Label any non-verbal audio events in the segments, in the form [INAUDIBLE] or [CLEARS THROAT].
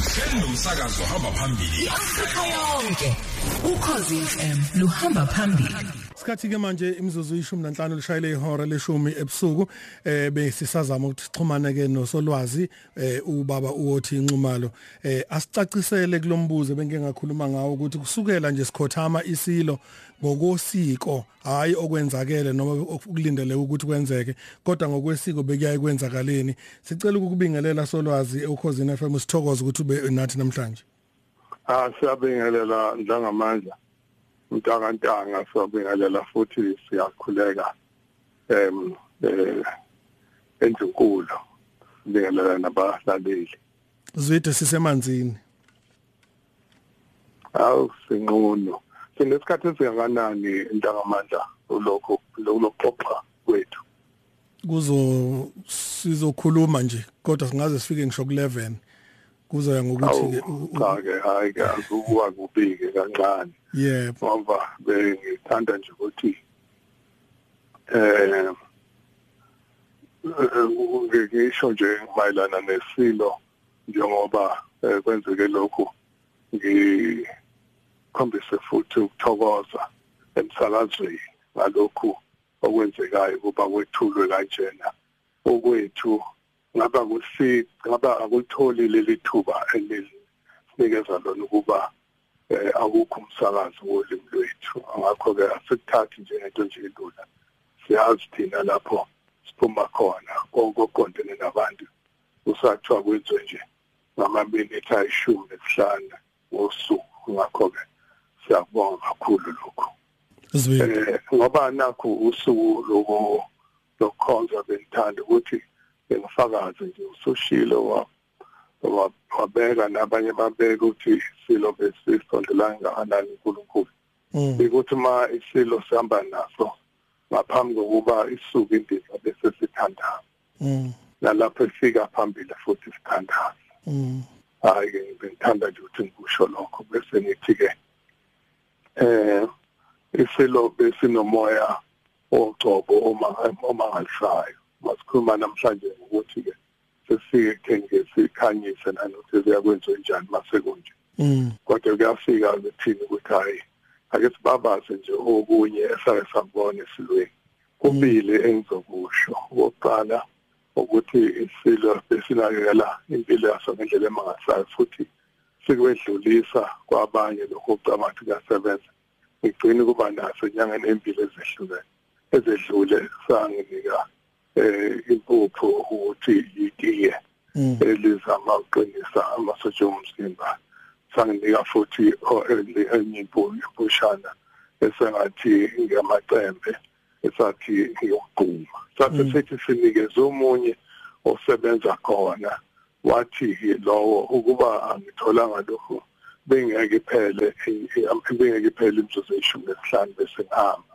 hlelo umsakazo hamba phambili. Afrika yonke. Ukhozi FM luhamba phambili Sikhathi ke manje imizuzu ishumi nanhlanu lishayile ihora leshumi ebusuku eh besisazama ukuthi sixhumane ke nosolwazi eh ubaba uwothi inxumalo eh asicacisele kulombuzo bengeke ngakhuluma ngawo ukuthi kusukela nje sikhothama isilo ngokosiko hayi okwenzakele noma ukulindeleke ukuthi kwenzeke kodwa ngokwesiko bekuyaye kwenzakaleni. Sicela ukubingelela solwazi ukhosini FM sithokoze ukuthi ube nathi namhlanje. Ah siyabingelela njengamandla. Mntakantanga siyabingelela futhi siyakhuleka em eh endunkulu sibingelela nabalaleli. Zwide sisemanzini? Awu sinqono sinesikhathi esingakanani ntangamandla lokho lokuxoxa kwethu? Kuzo sizokhuluma nje kodwa singaze sifike ngisho ku11 kuzoya ngokuthi ke cha ke hayi ke akuwa kubike kancane. Yebo. Ngoba bengithanda nje ukuthi eh ngisho nje mayelana nesilo njengoba eh, kwenzeke lokhu ngikhombise futhi ukuthokoza emsakazweni ngalokhu okwenzekayo kuba kwethulwe kanjena okwethu ngaba kusi ngaba akutholi leli thuba elisinikeza lona ukuba eh akukho umsakazo wolimi lwethu. Ngakho ke asikuthathi njengento nje elula. Siyazi thina lapho siphuma khona kokuqondene nabantu. Usathiwa kwenziwe nje ngamaminithi ayishumi nesihlanu ngosuku. Ngakho ke siyabonga kakhulu lokho eh ngoba nakho usuku lokho lokukhonza bengithanda ukuthi ngifakaze nje usushilo wa wa- wabeka nabanye babeka ukuthi silo besisondelana kangakanani uNkulunkulu. Mm. Ukuthi ma isilo sihamba naso ngaphambi kokuba isuke indiza bese sithandaza mm. Nalapho efika phambili futhi sithandaza mm. Hayi ke bengithanda nje ukuthi ngikusho lokho bese ngithi ke eh isilo besinomoya ogcobo uma uma ngalisayo masikhuluma namhlanje ukuthi ke sesifike kenge sikhanyise nanokuthi ziyakwenziwa njani mase kunje. Mm. Kodwa kuyafika kuthini ukuthi hayi ake sibabaze nje okunye esake sabona esilweni. Kubili engizokusho okokuqala ukuthi isilo besinakekela impilo yaso ngendlela emangasayo futhi sikwedlulisa kwabanye lokho kucabanga ukuthi kuyasebenza. Ngigcine kuba naso enyangeni empilo ezehlukene ezedlule sanginika eh impupho ukuthi itiye mm. elizama ukuqinisa amasotsha omzimba sanginika futhi o- enye enye impupho impushana esengathi ngamacembe esathi ngiyogquma sathi Mm. sithi sinikeze omunye osebenza khona. Wathi lowo ukuba angitholanga lokho bengeke iphele bengeke iphele imzuzu eyishumi nesihlanu bese ngihamba.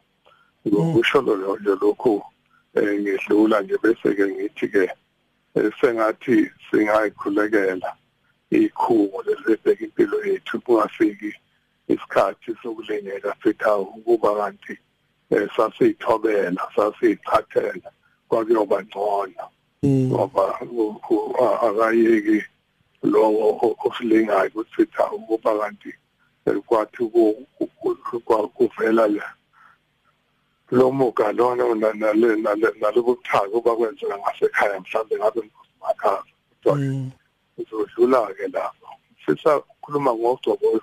Ngokusho lo- ngedlula nje bese ke ngithi ke sengathi singayikhulekela ikhungo lesibheka impilo yethu kungafiki isikhathi sokulingeka fetha ukuba kanti eh, sasiyithobela sasiyichathela kwakuyoba ngcono. Mm. Ngoba akayeki lowo osilingayo ukuthi sithi ukuba kanti eh, kwathi ku- ku- ku- kwa- kuvela le lo muga lona na- nale- nale- nalobuthaka oba kwenzeka ngasekhaya mhlawumbe ngabe ngosimakhaza kodwa mm. sizodlula-ke lapho. Sisakhuluma ngogcobo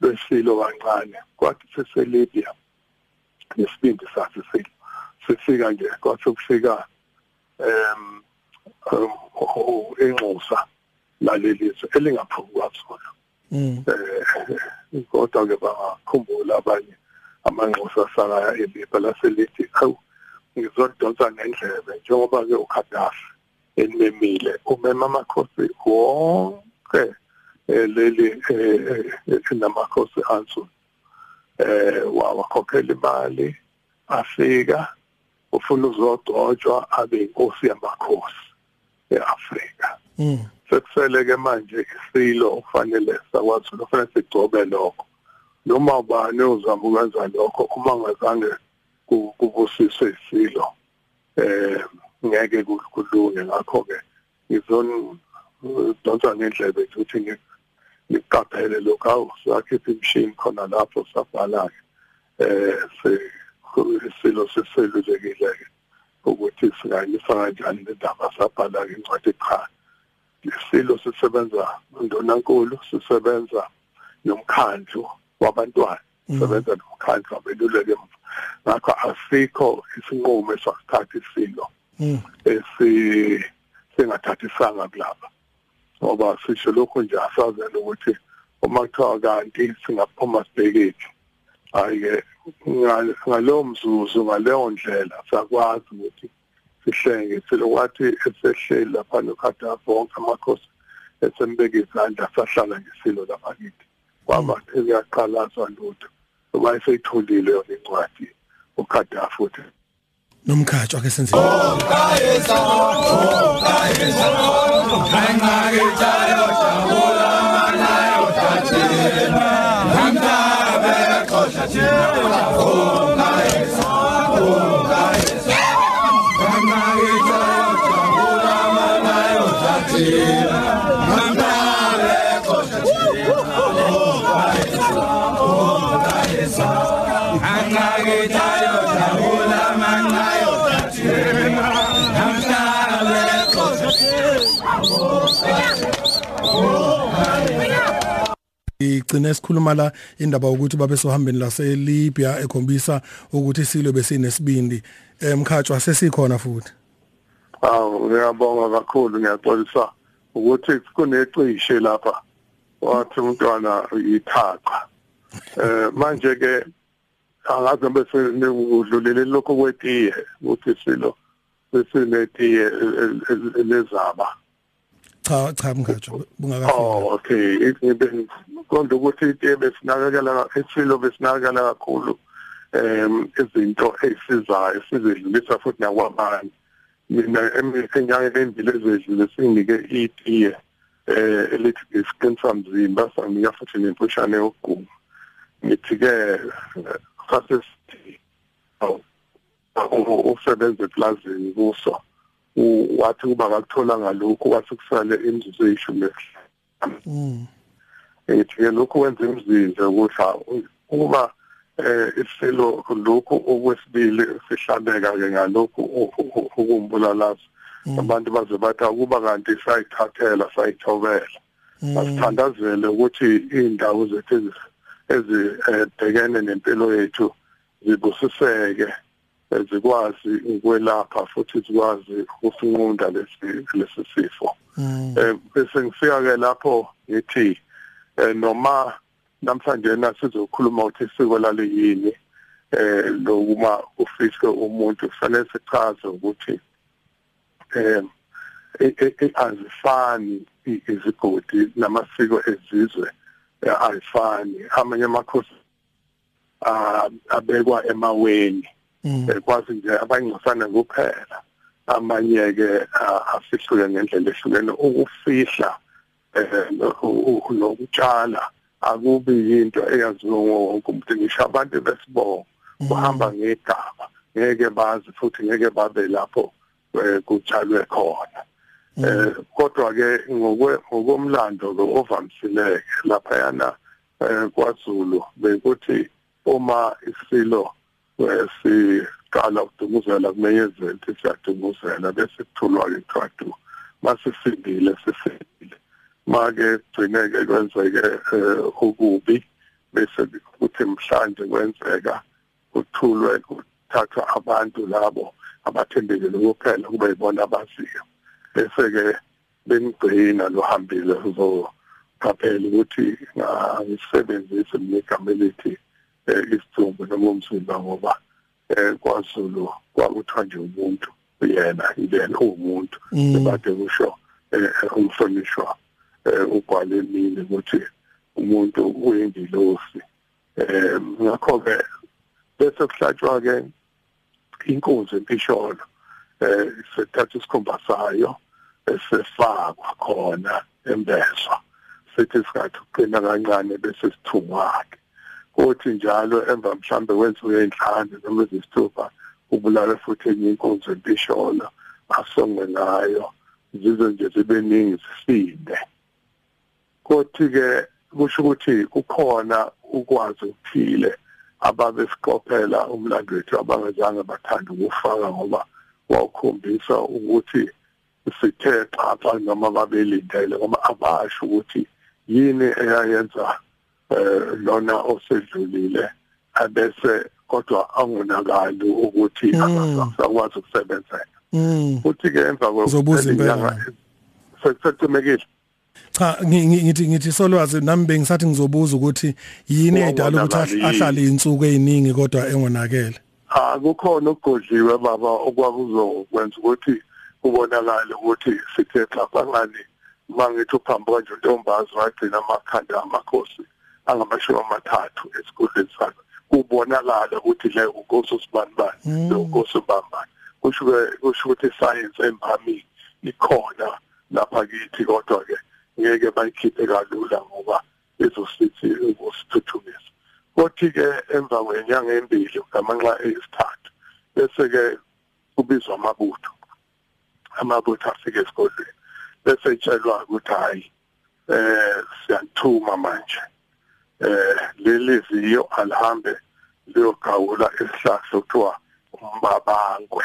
lwesilo kancane kwathi siselibya nesibindi sathi silo sifika nje kwathi ukufika em um enxusa lalelizwe elingaphuki kwathona mm. Eh kodwa ke bangakhumbula abanye amanxusa sakaya elipha laselithi awu ngizodonsa nendlebe njengoba ke uKhadafi elimemile. Umema amakhosi wonke eh, leli namakhosi ansu eh wawakhokhela imali afika ufuna uzodotshwa abe inkosi yamakhosi eAfrika. Mm. Sekusele ke manje isilo kufanele sakwazi kufanele sigcobe lokho. Noma ubani ozama ukwenza lokho uma ngazange ku- kubusiswe isilo eh ngeke ku- kulunge. Ngakho ke ngizon donsa ngendlebe ukuthi niqaphele lokho awu sakhipha imshini khona lapho sabhala eh isilo seselulekile ukuthi singayisa kanjani indaba sabhala incwadi eqhala lesilo sisebenza ndonankulu sisebenza nomkhandlu wabantwana mm. sisebenza nomkhandlu wabeluleke emva ngakho asikho isinqumo esasithatha isilo mm. esi singathathisanga kulaba ngoba sisho lokho nje asazela ukuthi uma kuthiwa kanti singaphuma sibhekephi hayi-ke ngalowo mzuzu ngaleyo ndlela sakwazi ukuthi sihlenge silokwathi esehleli lapha nokhadafa wonke amakhosi esembeka izandla sahlala ngesilo lapha kithi kwamatheka uyaqhalazwa lutho ngoba eseyitholile yona incwadi ukhadafi uthi nomkhatshwa ke senze okayeza igcine sikhuluma la indaba ukuthi babe sohambeni lase Libya ekhombisa ukuthi isilo besinesibindi. Emkhatshwa sesikhona futhi? Awu ngiyabonga kakhulu ngiyaxolisa ukuthi kunecishe lapha wathi umntwana yithaqa eh manje ke angaze bese nekudlulele lokho kwetiye ukuthi silo besinetiye lezaba cha cha mkhatshwa bungakafika. Oh okay. Ngibe konke ukuthi itiye besinakekela isilo besinakekela kakhulu em izinto ezisizayo sizidlulisa futhi nakwabanye. Mina eminyakeni embili ezedlule singinike itiye eh elithi isiqinisa mzimba sanginika futhi nempushane yokuguma. Ngithi ke sasesithi usebenza eplazini kuso. Wathi kuba akuthola ngalokho wathi kusale imizuzu eyishumi esihlanu ethi ke lokhu wenza imzinze ukuthi uma eh isilo lokhu okwesibili sihlabeka ke ngalokhu ukumbulalazo abantu baze bathi akuba kanti sayithathela sayithobela. Asithandazele ukuthi indawo zethu ezibhekene nempilo yethu zibusiseke. Zikwazi ukwelapha futhi zikwazi ukusinqunda lesi lesi sifo. Eh bese ngifika ke lapho ngithi noma namhlanje nasizokhuluma ukuthi isiko laliyini eh lokuma ufiske umuntu kufanele sichaze ukuthi eh azifani izigodi namasiko ezizwe ayifani. Amanye amakhosi abekwa emaweni. Kwazi nje abangcosana kuphela amanye ke afihlwe ngendlela ehlukene. Ukufihla nokutshala akubi yinto eyaziwa wonke umuntu. Ngisho abantu besibongo kuhamba ngegaba. Ngeke bazi futhi ngeke babe lapho kutshalwe khona. Eh kodwa ke ngokomlando lo ovamsileke lapha yana kwaZulu bekuthi uma isilo siqala ukudumuzela kumenyezela siyadumuzela bese kuthulwa ke kuthiwa masifindile sifindile make gcineke kwenzeke ukubi bese kuthi mhlanje kwenzeka kuthulwe kuthathwa abantu labo abathembekile kuphela kube yibona abaziyo. Bese ke benigcina lohambile uzoqaphela ukuthi ngisebenzise igama elithi isithombe noma umzimba ngoba kwaZulu kwakuthiwa nje umuntu yena yena uwumuntu ebade kusho umhlonishwa ugwale emini ukuthi umuntu uyindilosi. Eh ngakho ke bese kuhlatshwa ke inkunzi empisholo eh sethatha isikhumba sayo esefakwa khona embezwa sithi sikhathi uqina kancane bese sithungwake. Kuthi njalo emva mhlambe kwensuku ey'nhlanu noma ezisithupha ubulale futhi enye inkunzi empisholo asongwe ngayo zize nje zibe ningi zisinde. Kothi ke kusho ukuthi kukhona ukwazi ukuphile ababesiqophela umlando wethu abangezange bathanda ukufaka ngoba wawukhombisa ukuthi sithe xapha noma babelindele ngoba abasho ukuthi yini eyayenza lona osedlulile abese kodwa angonakali ukuthi akasakwazi ukusebenzela. Futhi ke emva kokuzobuza sekucimekile cha ngithi ngithi solwazi nami bengisathi ngizobuza ukuthi yini edala ukuthi ahlale insuku eziningi kodwa engonakele? Akukhona ukugodliwe baba okwakuzokwenza ukuthi kubonakala ukuthi sithe xaphangani mangithi uphambo kanje untombazi wagcina amakhanda amakhosi. Angamashumi amathathu esikoleni sakhe kubonakala ukuthi le unkosi usibanibani lo unkosi ubambani kusho kusho ukuthi science embami ikhona lapha kithi kodwa ke ngeke bayikhiphe kalula ngoba izosithi ukusithuthukisa kothi ke emva kwenyanga embili ngamanxa eyisithathu bese ke kubizwa amabutho. Amabutho afike esikolweni bese etshelwa ukuthi hayi eh siyathuma manje. Eh leli ziyo alihambe liyogawula isihlahla kuthiwa umbabangwe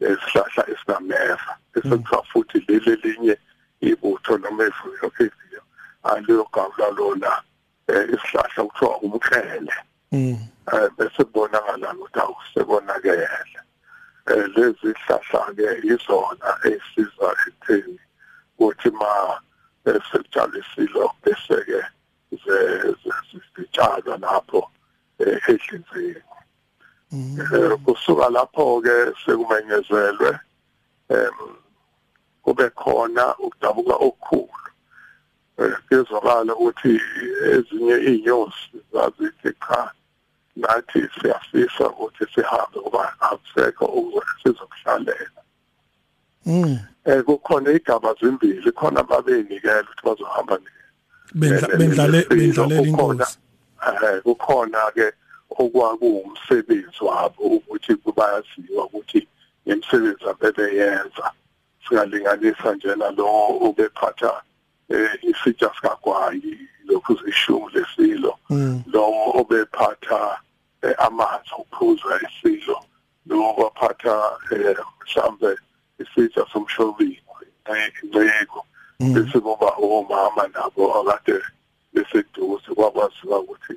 esihlahla esinameva bese kuthiwa futhi leli linye ibutho noma evuyo eviyo aliyogawula lona isihlahla kuthiwa umkele mm. Eh bese kubonakala ukuthi awusekonakele. Eh lezi hlahla ke izona ezisiza ekutheni ukuthi ma sekutshala isilo bese ke zesitshalwa lapho ehlinzeni kusuka lapho ke sekumenyezelwe em kube khona ukudabuka okukhulu. Kezwakala ukuthi ezinye inyosi zazithi cha nathi siyafisa ukuthi sihambe ngoba akusekho ukusizokuhlalela mm. Eh kukhona igaba zimbili khona babenikela ukuthi bazohamba bendlale bendlale inkosi eh kukhona ke okwakuwumsebenzi wabo ukuthi kubayaziwa ukuthi imisebenzi abebeyenza singalinganisa nje nalo obephatha isitsha sikagwayi lokhu zishumi lesilo lo obephatha amanzi okuphuza isilo lo waphatha mhlambe isitsha somshobiko inceko bese kuba omama nabo akade beseduze kwakwaziwa ukuthi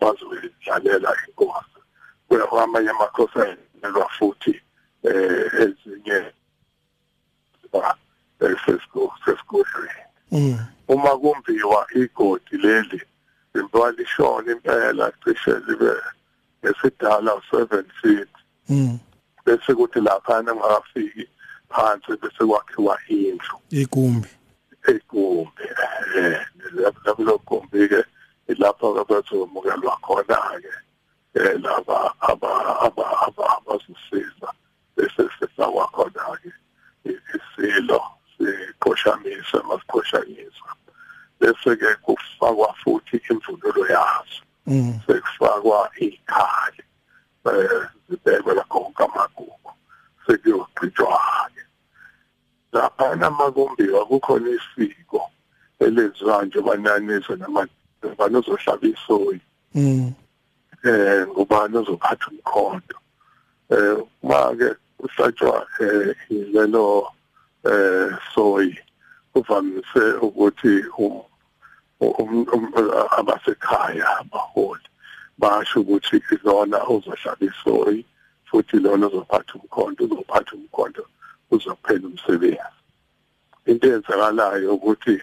bazodlalela inkosi. Kwamanye amakhosi ayelwa futhi ezinye sesigodlweni uma kumbiwa igodi leli imbiwa lishona impela cishe libe esidala 7 feet. Bese kuthi lapha ngakafiki phansi bese kwakhiwa indlu igumbi. Igumbi eh lapho gumbi ke lapho abazomukelwa khona ke eh laba aba aba aba abasisiza bese sesakwa khona ke isilo siqoshamisa masiqoshamisa bese ke kufakwa futhi imvunulo yazo. Sekufakwa ikhali eh zibekwe la konke amagugu sekuyogqitshwa ke lapha namakumbiwa kukhona isiko elenziwa nje bananise namabani ozohlaba isoyi? Eh ngubani ozophatha umkhondo? Eh make usatshwa eh lelo eh soyi kuvamise ukuthi abasekhaya abaholi basho ukuthi izona ozohlaba isoyi futhi lona ozophatha umkhondo uzophatha umkhondo uzophela umsebenzi. Into eyenzakalayo ukuthi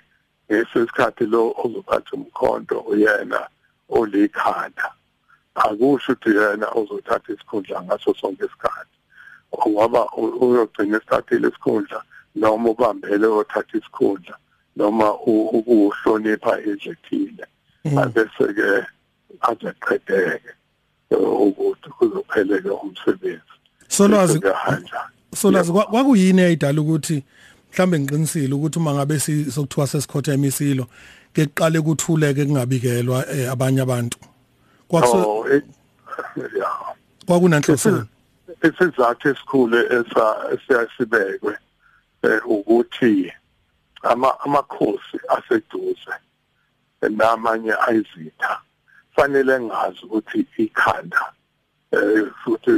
ngesikhathi lo ozophatha umkhondo uyena olikhanda akusho ukuthi yena ozothatha isikhundla ngaso sonke isikhathi. Ngoba uyogcina isithathile isikhundla noma ubambele othatha isikhundla noma ukuhlonipha ezithile bese ke azeqedeke ukuthi kuzopheleke umsebenzi. Solwazi solwazi kwakuyini eyidala ukuthi mhlambe ngiqinisile ukuthi uma ngabe sokuthiwa sesikhotha emisilo ke kuqale kuthuleke kungabikelwa abanye abantu? Kwakuso kwakunanhloso isizathu esikhulu esiyasibekwe ukuthi ama amakhosi aseduze namanye ayizitha fanele ngazi ukuthi ikhanda eh futhi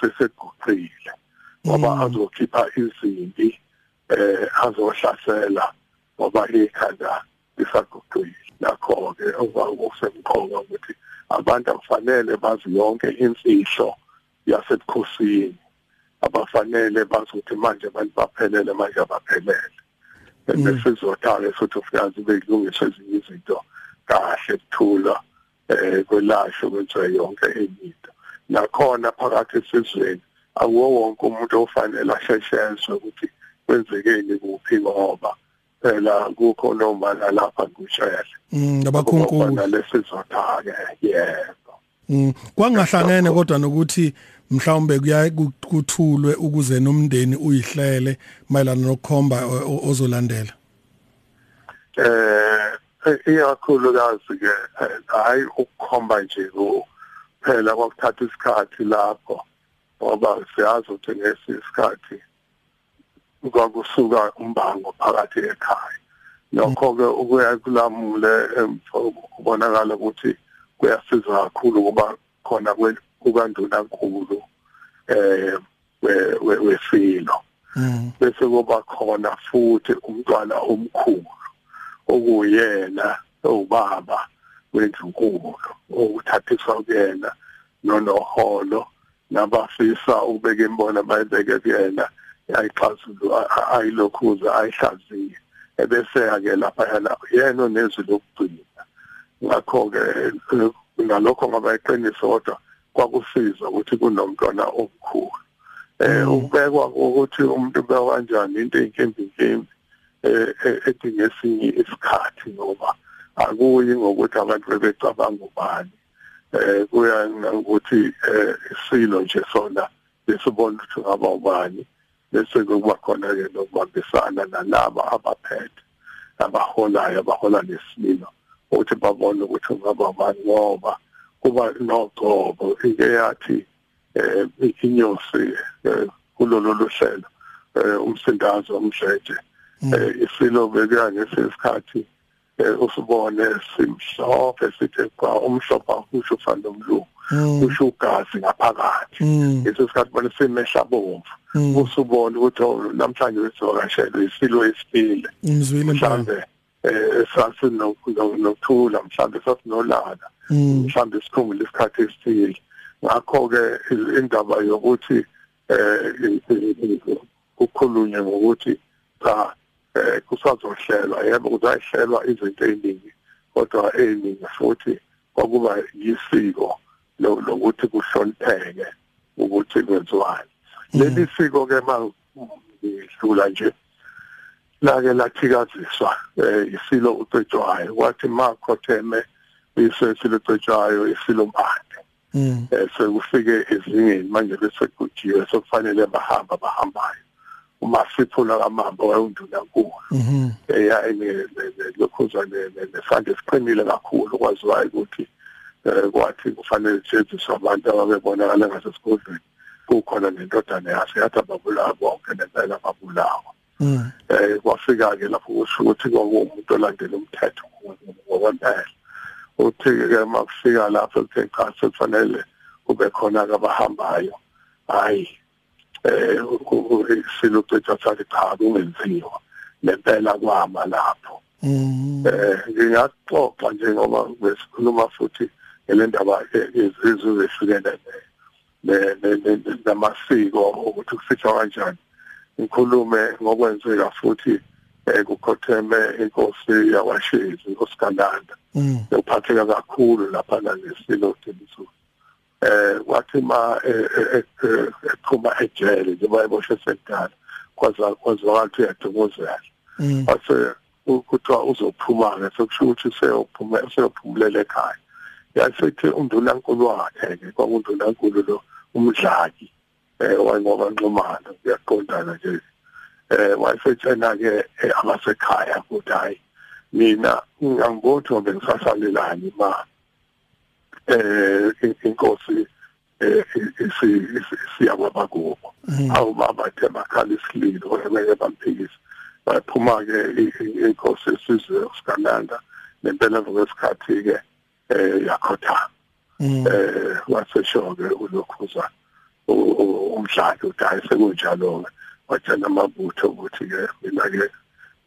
seseguqile ngoba azokhipha izimbi eh azohlasela ngoba ikhanda lisaguqile nakho ke okusemqoka ukuthi abantu akufanele bazi yonke imfihlo yasebukhosini. Abafanele bazi ukuthi manje abantu baphelele manje abaphelele. Bese sizothala futhi ufikazi bekulungiswa ezinye izinto kahle kuthula eh kwelashwe kwenziwe yonke enye into. Nakhona phakathi esizweni akuwo wonke umuntu ofanele asheshezwe ukuthi kwenzekeni kuphi ngoba phela kukho nomala lapha kushele mm abakhunkulu lesizotha ke yebo. Mm kwangahlangene kodwa nokuthi mhlawumbe kuya kuthulwe ukuze nomndeni uyihlele mayelana nokukhomba ozolandela. Eh iyakhulukazi ke hayi ukukhomba nje kuphela kwakuthatha isikhathi lapho ngoba siyazi ukuthi ngesisikhathi kwakusuka umbango phakathi ekhaya lokho ke ukuya kulamule kubonakala ukuthi kuyasiza kakhulu kuba khona kukanduna nkulu eh wesilo mm. bese kuba khona futhi umntwana omkhulu okuyena owubaba wendlunkulu okuthathiswa kuyena nonoholo nabafisa ukubeka imbona bayibeke kuyena ayixazulu ayilokhuza ayihlaziye. Ebese ake lapha yana yena onezwi lokugcina. Ngakho ke ngalokho ngaba iqiniso kodwa kwakusiza ukuthi kunomntwana omkhulu. Eh Mm. ukubekwa ukuthi umuntu beka kanjani into eyinkimbi nkimbi eh edinga esinye isikhathi ngoba akuyi ngokuthi abantu bebecabanga ubani. Eh kuya ngokuthi eh isilo nje sona lesibona ukuthi ngaba ubani bese kuba khona ke lokubambisana nalabo abaphethe abaholayo abahola lesililo ukuthi babone ukuthi ngaba ubani ngoba kuba noqobo ike yathi eh inyosi eh, kulolu luhlelo eh umsindazo omdletshe eh isilo bekuya ngesikhathi eh usibone simhlophe sithi kwa umhlophe kusho ufana nomlungu Mm. kusho ugazi ngaphakathi Mm. lesikhathi bone simehla bomvu Mm. usubone ukuthi oh, namhlanje wesivakashelo isilo esipile umzwile mpela mhlambe eh sasinokuthula mhlambe sasinolala Mm. mhlambe sikhumbule isikhathi esithile ngakho ke indaba yokuthi eh kukhulunywe ngokuthi cha eh kusazohlelwa yebo kuzayihlelwa izinto eziningi kodwa eziningi futhi kwakuba yisiko lo- lokuthi kuhlonipheke ukuthi kwenziwani leli siko ke mangidlula nje lake lathikaziswa eh isilo ucetshwayo. Kwathi makhotheme isilo ucetshwayo isilo mbande Mm. eh sekufike ezingeni manje bese kujiwe sokufanele bahamba bahambayo. Uma siphula kamamba wayunduna nkulu Mhm. eya lokhuza nesande siqinile kakhulu kwaziwayo ukuthi eh kwathi kufanele senziswe abantu ababebonakala ngasesigodlweni kukhona nentodana yaso yathi ababulawa bonke nempela babulawa Mm. eh kwafika ke lapho kusho ukuthi kwakuwumuntu olandela umthetho ngokwempela uthi ke makufika lapho kuthe cha sekufanele kube khona ke abahambayo hayi eh silucetha sathi cha kungenziwa lempela kwama lapho Mm. eh ngingaxoxa nje ngoba besikhuluma futhi ngelendaba izizwe zehlukene ne- ne- ne- namasiko ukuthi kufitshwa kanjani ngikhulume ngokwenzeka futhi eh kukhotheme inkosi yakwashezi inkosikandanda Mm. ukuphatheka kakhulu lapha nesilo Thembiso eh wathi ma ephuma ejele nje bayiboshwe sekudala kwaza kwazwakala ukuthi uyadumuzela Mm. ase ukuthiwa uzophuma ke sokusho ukuthi seyophuma seyophumulela ekhaya. Yasethi undunankulu wakhe ke kwakundunankulu lo umdlaki eh wayengoba nxumana kuyaqondana nje eh wayesetshena ke abasekhaya ukuthi hayi mina ngangibotho bengisasalelani ma. Eh inkosi eh siya kwabakubo awu baba the makhala isililo ebeke bamphikisa baphuma ke inkosi esizwe usikananda nempela ngokwesikhathi ke eh yakhotha eh waseshoke ulokhuza umdlalo uthi hayi sekunjalo ke watshela amabutho ukuthi ke mina ke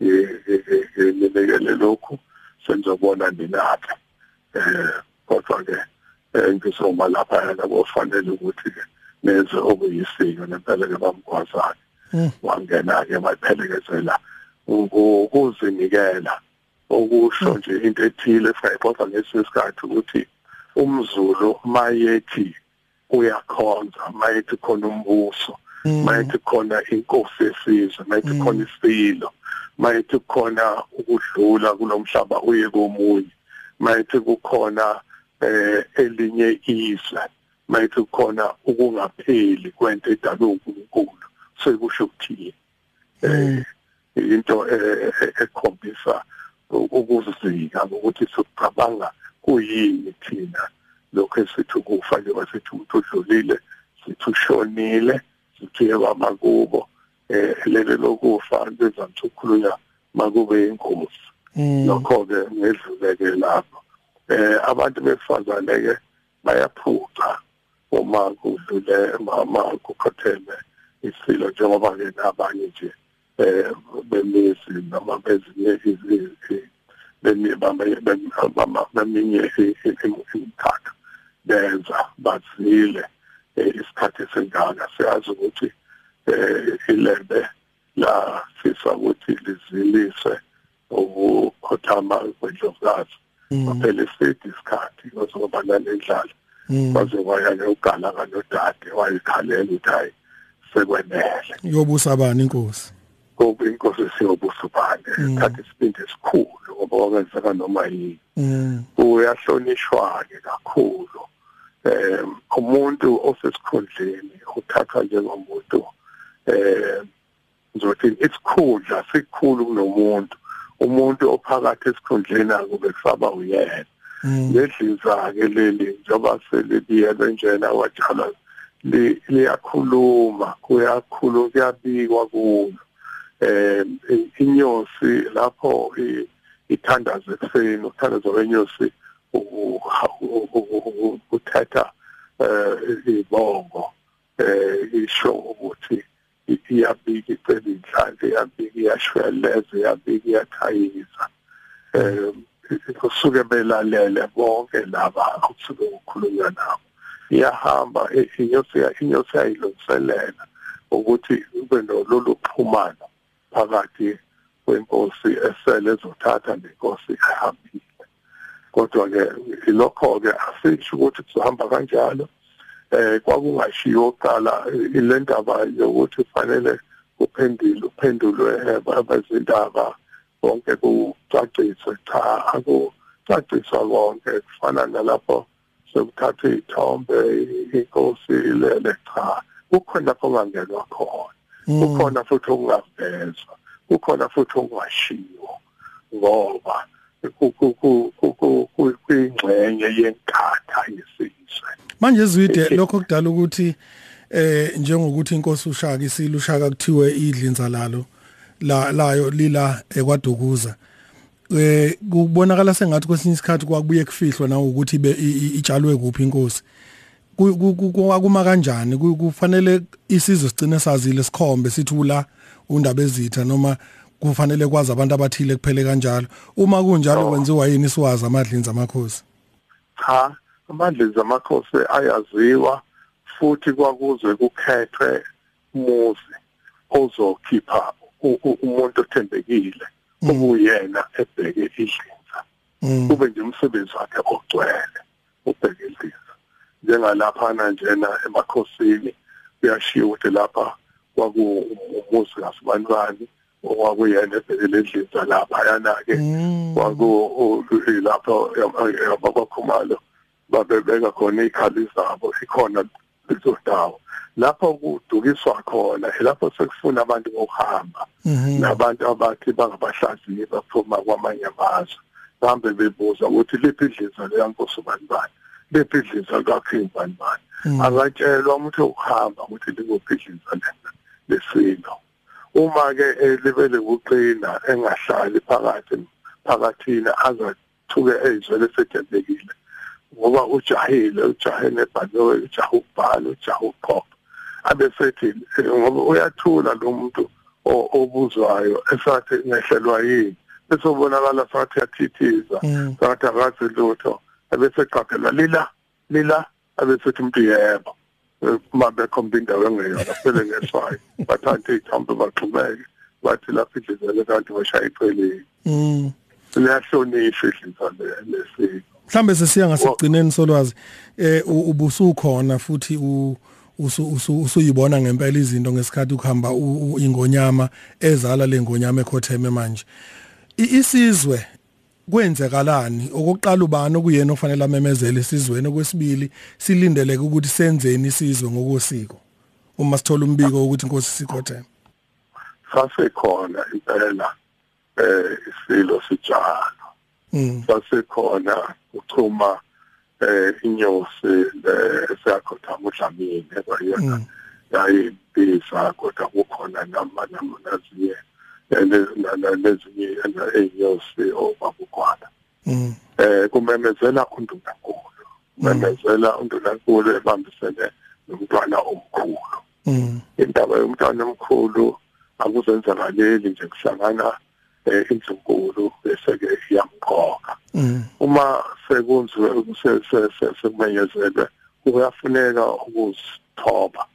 nginikele lokhu senzobona ninapha eh kodwa ke ngisoma lapha yana kufanele ukuthi ke neze okuyisiko nempela ke bamgwazana wangena ke baphelekezela ukuzinikela. Okusho nje into ethile efayiphotha ngesikhathi ukuthi umzulu mayethi uyakhonza mayethi khona umbuso mayethi khona inkosi yesizwe mayethi khona isilo mayethi khona ukudlula kulomhlaba uye komunye mayethi kukhona eh elinye izwe mayethi kukhona ukungapheli kwento edalwe uNkulunkulu sekusho ukuthini? Eh into ekhombisa ukuzika ukuthi sokucabanga kuyini thina. Lokho esithi ukufa njengoba sithi umuntu udlulile sithi ushonile sithi yebamakubo eh lelo lokufa benza ukukhulunya makube inkosi lokho ke ngedluleke lapho. Eh abantu besifazane ke bayaphuca uma kudlule mama kukhotheme isilo njengoba ke nabanye nje eh bemizi noma bezinye beminye imikhakha benza bazile isikhathi esingaka siyazi ukuthi eh ilembe la sisa ukuthi liziliswe ukukhothama kwendlovukazi baphela isithi isikhathi ngoba nalendlala baze wayake ugala kanodade wayikhalela ukuthi hayi sekwenele. Yobusa bani inkosi? Kuba inkosi siyobusa bani isikhathi isibindi esikhulu ngoba wakwenzeka noma yini. Uyahlonishwa ke kakhulu. Eh umuntu osesikhundleni uthathwa njengomuntu eh ngizothi isikhundla sikhulu kunomuntu. Umuntu ophakathi esikhundleni akube kusaba uyena. Ledliza ke leli njengoba selibiyelwe njena watshala liyakhuluma kuyakhulu kuyabikwa kulo. Eh inyosi lapho ithandaza ekuseni uthandaza wenyosi uthatha eh ibongo eh isho ukuthi iyabika icela inhlanhla iyabika iyashweleza iyabika iyathayisa eh kusuke belalele bonke laba okusuke ukukhulunywa nabo. Iyahamba inyosi inyosi ayilungiselela ukuthi kube nololu phumano phakathi kwenkosi esele ezothatha nenkosi ehambile. Kodwa ke lokho ke asisho ukuthi kuzohamba kanjalo. Eh kwakungashiyo oqala ilendaba yokuthi kufanele kuphendile uphendulwe abazindaba konke kucaciswe cha akucaciswa konke kufana nalapho sekuthathwa izithombe inkosi lele cha kukhona lapho ongangenwa khona. Kukhona futhi okungavezwa kukhona futhi okungashiwo ngoba kuyingxenye yenkatha yesizwe manje zwide lokho kudala ukuthi eh njengokuthi inkosi ushaka isilo ushaka kuthiwe idlinza lalo la layo lila ekwadukuza. Eh kubonakala sengathi kwesinye isikhathi kwakubuye kufihlwa na ukuthi itshalwe kuphi inkosi. Kuma kanjani? Kufanele isizwe sigcine sazile sikhombe sithi ula undaba ezitha noma kufanele kwazi abantu abathile kuphele kanjalo. Uma kunjalo kwenziwa yini siwazi amadlinzi amakhosi? Cha amadlinzi amakhosi ayaziwa futhi kwakuzwe kukhethwe umuzi ozokhipha umuntu othembekile okuyena ebheke idlinza kube nje umsebenzi wakhe ogcwele ubheke idlinza njengalaphana njena emakhosini kuyashiya ukuthi lapha kwakuumuzi kasibanibani okwakuyena ebhekele idlinza lapha yana-ke kwaku lapho abakhumalo babebeka khona izikhali zabo ikhona lezo ndawo. Lapho kudukiswa khona lapho sekufuna abantu bokuhamba nabantu abathi bangabahlaziyi baphuma kwamanye amazwe. Bahambe bebuza ukuthi liphi idliza leyankosi bani bani liphi idliza lakhe bani bani akatshelwa umuntu ukuhamba ukuthi likuphi idliza lena lesilo uma ke libe lekuqina engahlali phakathi phakathina athuke ezwele sethembekile ngoba ujahile ujahe nebhanowe ujahe ukubhala ujahe ukuqopha abe sethi ngoba uyathula lo muntu obuzwayo esathi ngehlelwa yini. Bese ubonakala sathi yathithiza sathi akazi lutho. Ebese qaphelwa lila lila. Abesethi umuntu yebo. Uma bekhomba indawo engeyona kuphele ngeswayo bathathe ithambo baxhumeke. Bathi lapho idlizele kanti bashaya iceleni mm liyahlonishwa idliza lesiko mhlambe sesiya ngasigcineni solwazi eh ubusukhona futhi u usuyibona ngempela izinto ngesikhathi ukuhamba ingonyama ezala lengonyama ekhotheme manje. Isizwe kwenzekalani okokuqala ubani okuyena ofanele amemezele isizweni okwesibili silindeleke ukuthi senzeni isizwe ngokosiko? Uma sithola umbiko ukuthi inkosi sikhotheme. Sasekhona impela eh isilo sijalo sasekhona uchuma eh inyosi esiyakhothama udlamini kwayona mm. yayibisa kodwa kukhona nama nazinye nezinye ey'nyosi obabukhwana mm. eh kumemezela undunankulu mm. memezela undunankulu ebambisene nomntwana omkhulu indaba yomntwana omkhulu akuzenzakaleli nje kuhlangana eh insunkulu bese ke iyamqoka uma sekunziwe sekumenyezelwe kuyafuneka ukuzithoba.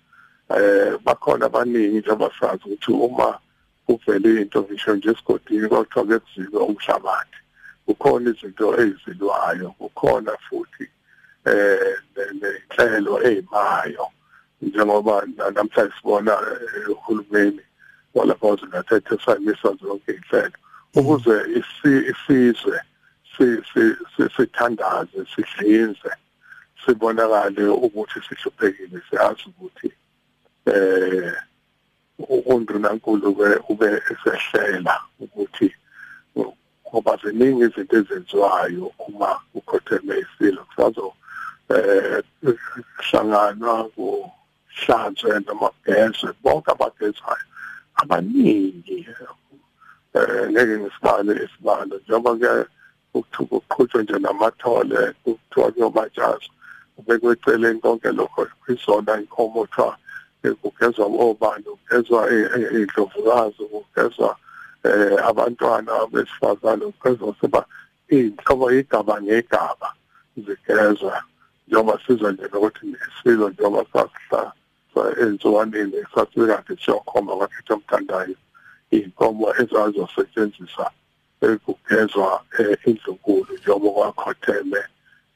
Eh bakhona abaningi njengoba sazi ukuthi uma kuvele into ngisho nje esigodini kwakuthiwa kuzilwe umhlabathi. Kukhona izinto ezilwayo kukhona futhi eh nenhlelo ezimayo njengoba namhlanje sibona eh, uhulumeni walapha wazingathethe sayimisa zonke inhlelo ukuze isizwe sithandaze sidlinze sibonakale ukuthi sihluphekile siyazi ukuthi eh undunankulu ke ube esehlela ukuthi ngoba ziningi izinto ezenziwayo uma ukhotheme isilo. Kusazo eh hlanganwa kuhlanzwe noma kugezwe bonke abagezwayo. Abaningi eh ngeke ngisibale isibalo njengoba ke ukuthuka uqhutshwe nje namathole kuthiwa kuyomajazi ubekweceleni konke lokho izona inkomo kuthiwa kugezwa obani kugezwa iy'ndlovukazi kugezwa eh abantwana besifazane kugezwa seba iy'nhlobo igaba ngegaba zigezwa. Njengoba sizwa nje nokuthi nesilo njengoba sasihla ensuwaneni sasikade siyokhomba kwakhetha omthandayo iy'nkomo ezazosetshenziswa ekugezwa indlunkulu njengoba kwakhotheme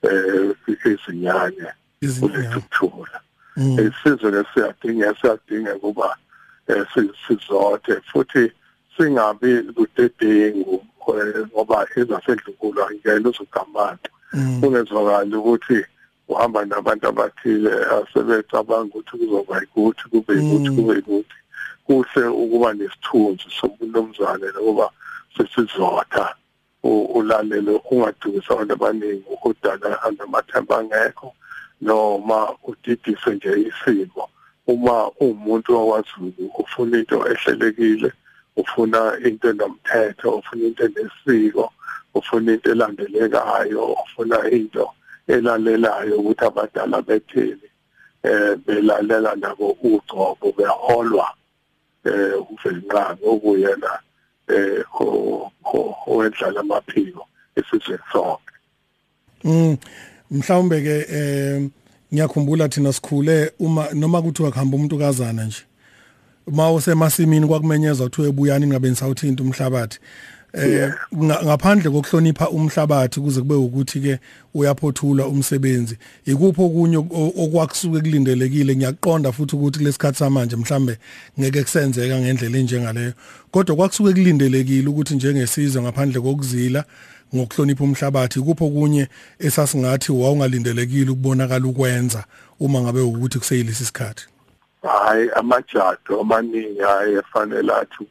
eh izinyanya kulethukthula isizwe lesiyadinga siyadinga kuba eh, sizothe futhi singabi kudedengu ngoba ezasendlunkulu angeke uzogamanga mm. kungezwakala ukuthi uhamba nabantu abathile asebecabanga ukuthi kuzoba ukuthi kube ukuthi mm. kube ukuthi kuhle ukuba nesithunzi somunumzane ngoba sesizotha ulalele ungadukisa abantu abaningi udala amathemba angekho noma udidise nje isimo uma umuntu owazulu ufuna into ehlelekile ufuna into enomthetho ufuna into enesiko ufuna into elandelekayo ufuna into elalelayo ukuthi abadala betheni eh belalela nabo ugcobo beholwa eh uVenqami okuyena eh owendlala amaphiko esizweni sonke. Mm mhlawumbe ke eh ngiyakhumbula thina sikhule uma noma kuthiwa kuhamba umuntu kazana nje uma usemasimini kwakumenyeza kuthiwa ebuyani ngabe nisawuthinta umhlabathi. Eh ngaphandle kokuhlonipha umhlabathi kuze kube ukuthi ke uyaphothula umsebenzi. Ikuphi okunye okwakusuke kulindelekile? Ngiyaqonda futhi ukuthi kulesikhathi samanje mhlambe ngeke kusenzeka ngendlela enjengaleyo. Kodwa kwakusuke kulindelekile ukuthi njengesizwe ngaphandle kokuzila ngokuhlonipha umhlabathi kupho kunye esasingathi wawungalindelekile ukubonakala ukwenza uma ngabe ukuthi kuseyilesi sikhathi? Hayi amajado amaningi ayefanele athi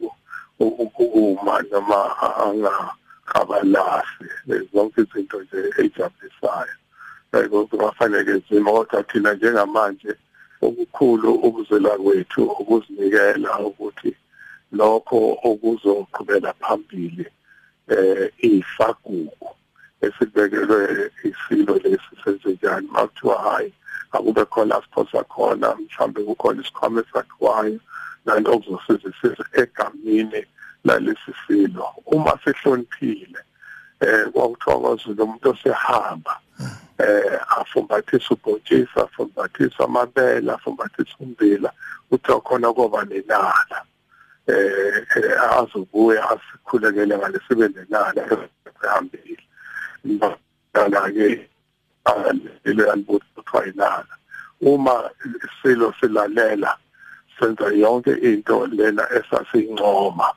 ukuma noma angakabalahle zonke izinto nje ejabulisayo yebo kungafanele zima kodwa thina njengamanje okukhulu ukuzela kwethu ukuzinikela ukuthi lokho okuzoqhubela phambili eh ifagugu esibekelwe isilo lesi senzenjani. Makuthiwa hayi akube khona siphosa khona mhlawumbe kukhona isikhwama esakhiwayo nanto okuzosiza isize egameni lalesi silo. Uma sihloniphile eh kwakuthiwa kwaZulu umuntu osehamba eh afumbathisa ubhontshisi afumbathisa amabele afumbathisa ummbila kuthiwa khona koba nenala. Eh azobuya asikhulekele ngale sibe nenala ehambile ngibala ke le albuthi kuthiwa inala. Uma isilo silalela senza yonke into lena esasincoma.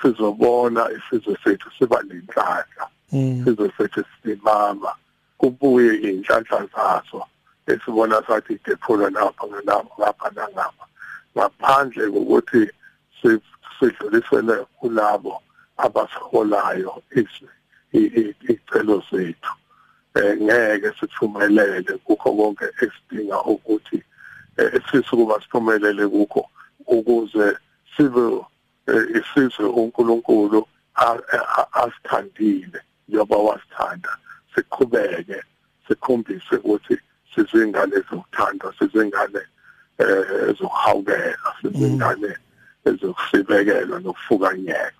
Sizobona isizwe sethu siba nenhlanhla isizwe sethu simama kubuye inhlanhla zaso esibona sathi idephula lapha ngalapha ngapha nangapha. Ngaphandle kokuthi sidlulisele kulabo abasiholayo icelo zethu. Eh ngeke sithumelele kukho konke esidinga ukuthi esifisa ukuba siphumelele kukho ukuze sibe eh, isizwe uNkulunkulu asithandile njengoba wasithanda. Siqhubeke sikhombise ukuthi sizingane zokuthandwa sizingane ezokuhawukela sizingane ezokusibekelwa nokufukanyeka.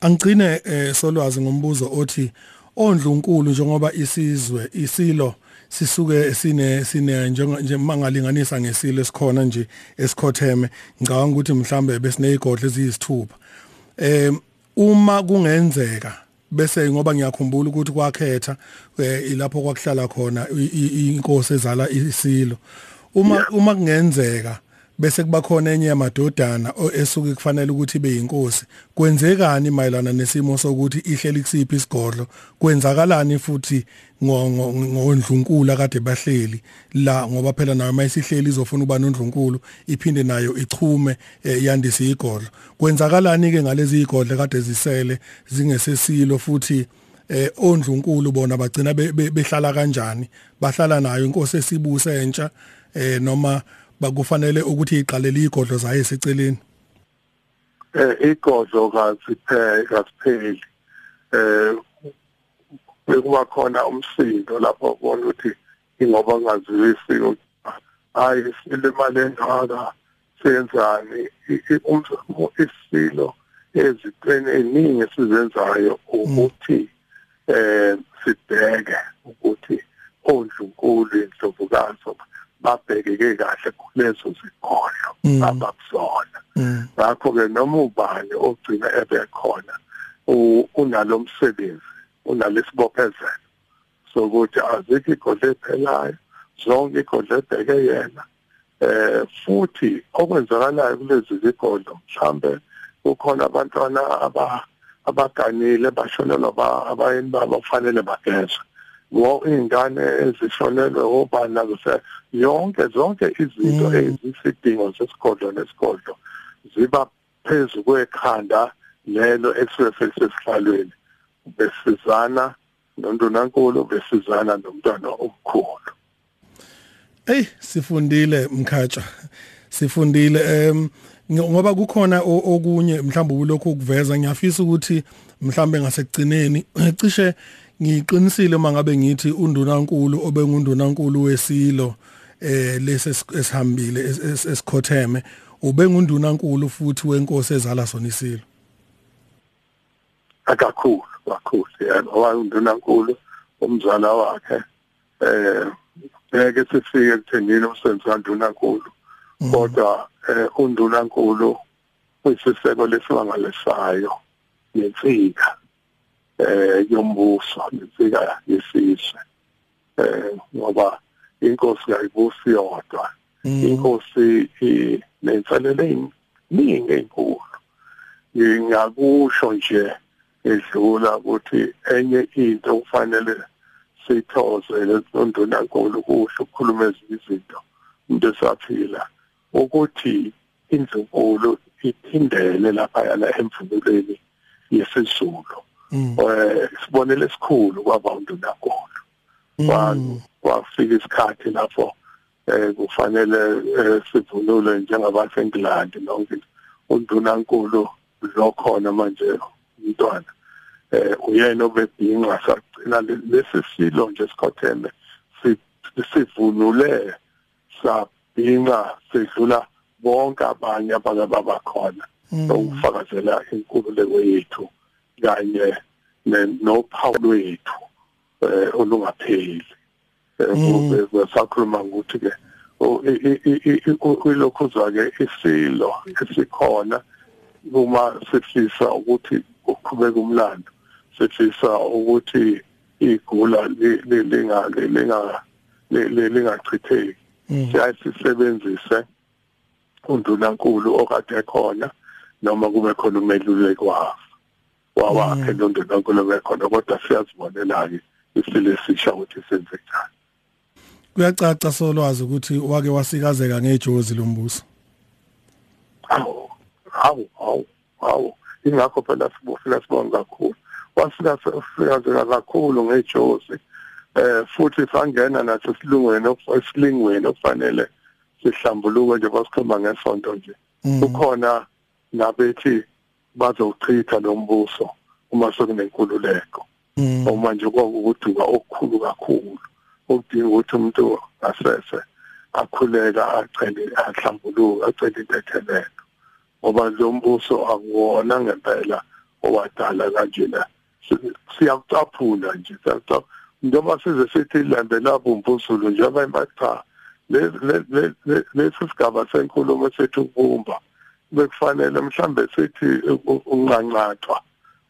Angigcine eh, solwazi ngombuzo othi ondlunkulu njengoba isizwe isilo sisuke sine sine nje mangalinganisa ngesilo esikhona nje esikhotheme. Ngicabanga ukuthi mhlambe besineyigodle eziyisithupha. Em uma kungenzeka bese ngoba ngiyakhumbula ukuthi kwakhetha eh, ilapho kwakuhlala khona inkosi ezala isilo. Uma uma kungenzeka bese kuba khona enye yamadodana esuke kufanele ukuthi ibe yinkosi. Kwenzekani mayelana nesimo sokuthi ihleli kusiphi isigodlo? Kwenzakalani futhi ngondlunkulu akade bahleli? La ngoba phela nayo mayisihleli izofuna uba nondlunkulu iphinde nayo ichume eh, yandise igodlo. Kwenzakalani ke ngalezi igodle kade zisele zingesesilo futhi eh ondlunkulu bona bagcina behlala kanjani? Bahlala nayo inkosi esibuse entsha eh noma bakufanele ukuthi iqalele igodlo zayo eseceleni? Eh igodlo kaziphele kazipheli eh bekuba khona umsindo lapho ubona ukuthi ingoba ngazwisi hayi sile imali engaka senzani? Isilo ezitweni eningi sizenzayo ukuthi eh sibheke ukuthi ondlunkulu indlovukazi. Babhekeke kahle kulezo zigodlo Mm. abakuzona Mm. ngakho ke noma ubani ogcina ebekhona unalo msebenzi unalesibophezelo sokuthi azikho igodlo ephelayo zonke igodlo ebheke yena eh futhi okwenzakalayo kulezi zigodlo mhlambe kukhona abantwana aba abaganile bashonelwa abayeni babo kufanele bagezwe ingane ezishonelwe obani nazo yonke zonke izinto Mm. ezisidingo sesigodlo nesigodlo ziba phezu kwekhanda lelo esuke sesihlalweni besizana nondunankulu besizana nomntwana omkhulu. Ey sifundile mkhatsha. Sifundile em ngoba kukhona okunye mhlawumbe ulokho ukuveza ngiyafisa ukuthi mhlawumbe ngasekugcineni [CLEARS THROAT] cishe ngiqinisile mangabe ngithi undunankulu obengundunankulu wesilo eh lesi esihambile esikhotheme ubengundunankulu futhi wenkosi ezala sona isilo. Akakhulu kakhulu yena owayundunankulu umzala wakhe eh ngeke sifike ekuthenini umsebenzi kandunankulu kodwa eh undunankulu uyisiseko lesibangalesayo yensika eh yombuso insika yesizwe eh ngoba inkosi ayibusi yodwa. Inkosi inenselele iningi enkulu. Ngingakusho nje edlula ukuthi enye into kufanele sithozele nondunankulu kuhle ukukhuluma izinto umuntu esaphila ukuthi indlunkulu iphindele lapha yana emvunuleni yesizulu eh sibonele esikhulu kwabantu nakhona kwafika isikhathi lapho eh kufanele sivunule njengabase England nonke. Undunankulu lo khona manje umntwana eh uyena obebhinqa sagcina lesi silo nje sikhotheme sivunule sabhinqa sedlula bonke abanye abake babakhona Mm. ukufakazela inkululeko yethu. Kanye nophawu lwethu eh olungapheli. Eh sakhuluma ukuthi ke ilokhu ke isilo esikhona uma sifisa ukuthi uqhubeke umlando sifisa ukuthi igula linga linga lingachitheki. Mm. siyasisebenzise undunankulu okade khona noma kube khona umeluleki wafa wawakhe Mm. londunankulu bekhona kodwa siyazibonela ke isilo esisha ukuthi senze njani. Kuyacaca solwazi ukuthi wake wasikazeka ngejozi lombuso awu awu awu awu ingakho phela sibufika sibonga kakhulu. Wasika sikazeka kakhulu ngejozi eh futhi sangena naso silungweni esilingweni okufanele sihlambuluke nje basikhomba ngesonto nje. Mm. kukhona nabethi bazochitha lo mbuso uma sokunenkululeko Mm. uma nje kwakuduka okukhulu kakhulu ukudinga ukuthi umuntu asese akhuleka acele ahlambuluke acele intethelelo. Ngoba lo mbuso akuwona ngempela owadala kanjena. Siyakucaphula nje njengoba size sithi lembe lapho umbuzulu njengoba imatha lesi sigaba senkulumo sethu ukubumba bekufanele mhlambe sithi unqanqathwa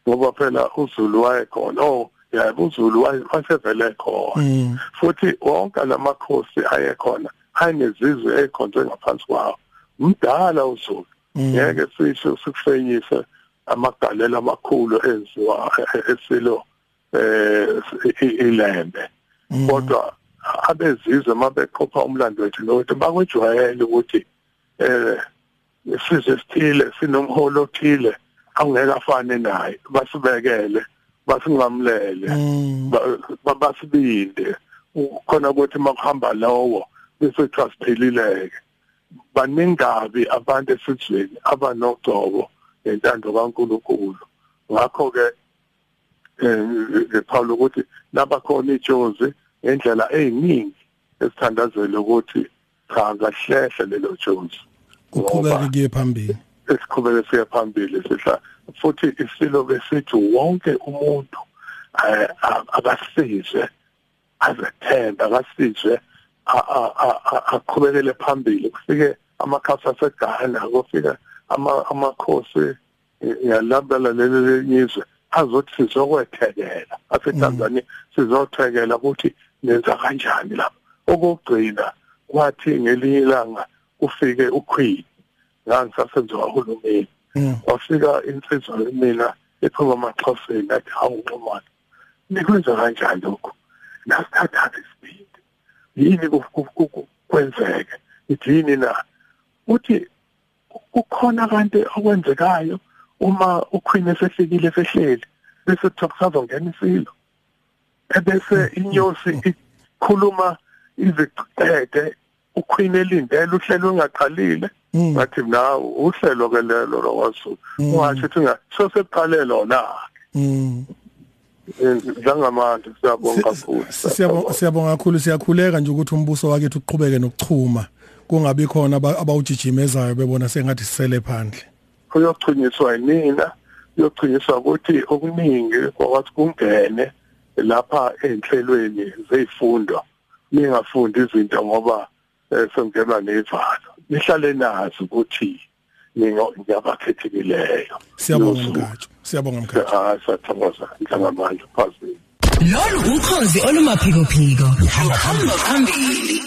ngoba phela uzulu wayekhona oh yebo uzulu wasevele khona Mm. futhi wonke lamakhosi ayekhona ayinezizwe ezikhonzwe ngaphansi kwawo umdala uzulu Mm. ngeke sisho sikufenyise amagalelo amakhulu enziwa esilo eh ilembe Mm. kodwa abezizwe mabeqopha umlando wethu nokuthi bakwejwayele ukuthi eh isizwe sithile sinomholo othile angeke afane naye. Basibekele basingamlele Mm. ba- basibinde. Khona ukuthi makuhamba lowo bese trustphelileke baningabi abantu esizweni abanogcobo entando kaNkuluNkulu. Ngakho ke eh ngiphaula ukuthi labakhona ijozi ngendlela eziningi esithandazela ukuthi cha kahlehle lelo jozi kuqhubeke kuye phambili. Esiqhubeke siye phambili sihla. Futhi isilo besithi wonke umuntu eh, akasizwe azethemba akasizwe aqhubekele phambili. Kufike amakhasi asegana kufika ama- amakhosi eh, yalabela leli nyizwe azothi sizokwethekela. aseTanzania sizothekela ukuthi nenza kanjani lapho. Okugcina kwathi ngelinye ilanga ufike uQueen ngangisasenziwa uhulumeni. Wafika insizwa mina ephuma amaxhoseni athi hawu nxumana nikwenza kanjani lokho nasithatha isibindi yini kwenzeke? Idini na? Uthi kukhona kanti okwenzekayo uma uQueen esefikile esehleli bese kuthiwa kusazongena isilo ebese inyosi ikhuluma iziqede uQueen elindele uhlelo ungaqalile. Mm. ngathi na uhlelo ke lelo lokwaZulu. Ungasho ukuthi sosekuqale lona Mm. njengamanje siyabonga kakhulu Si- siyabonga. kakhulu siyakhuleka nje ukuthi umbuso wakethu uqhubeke nokuchuma. Kungabi khona aba- abawujijimezayo bebona sengathi sisele phandle. Uyochinyiswa yinina uyochinyiswa ukuthi okuningi kwathi kungene lapha enhlelweni zezifundo ningafundi izinto ngoba eh, sengelwa nevalo nihlale nazi ukuthi ngiyabakhethikileyo siyabonga Nosuku. mkhatsho siyabonga mkhatsho hayi sathokoza njengamanje phezulu lolu ukhozi olumaphiko phiko hamba hamba phambili.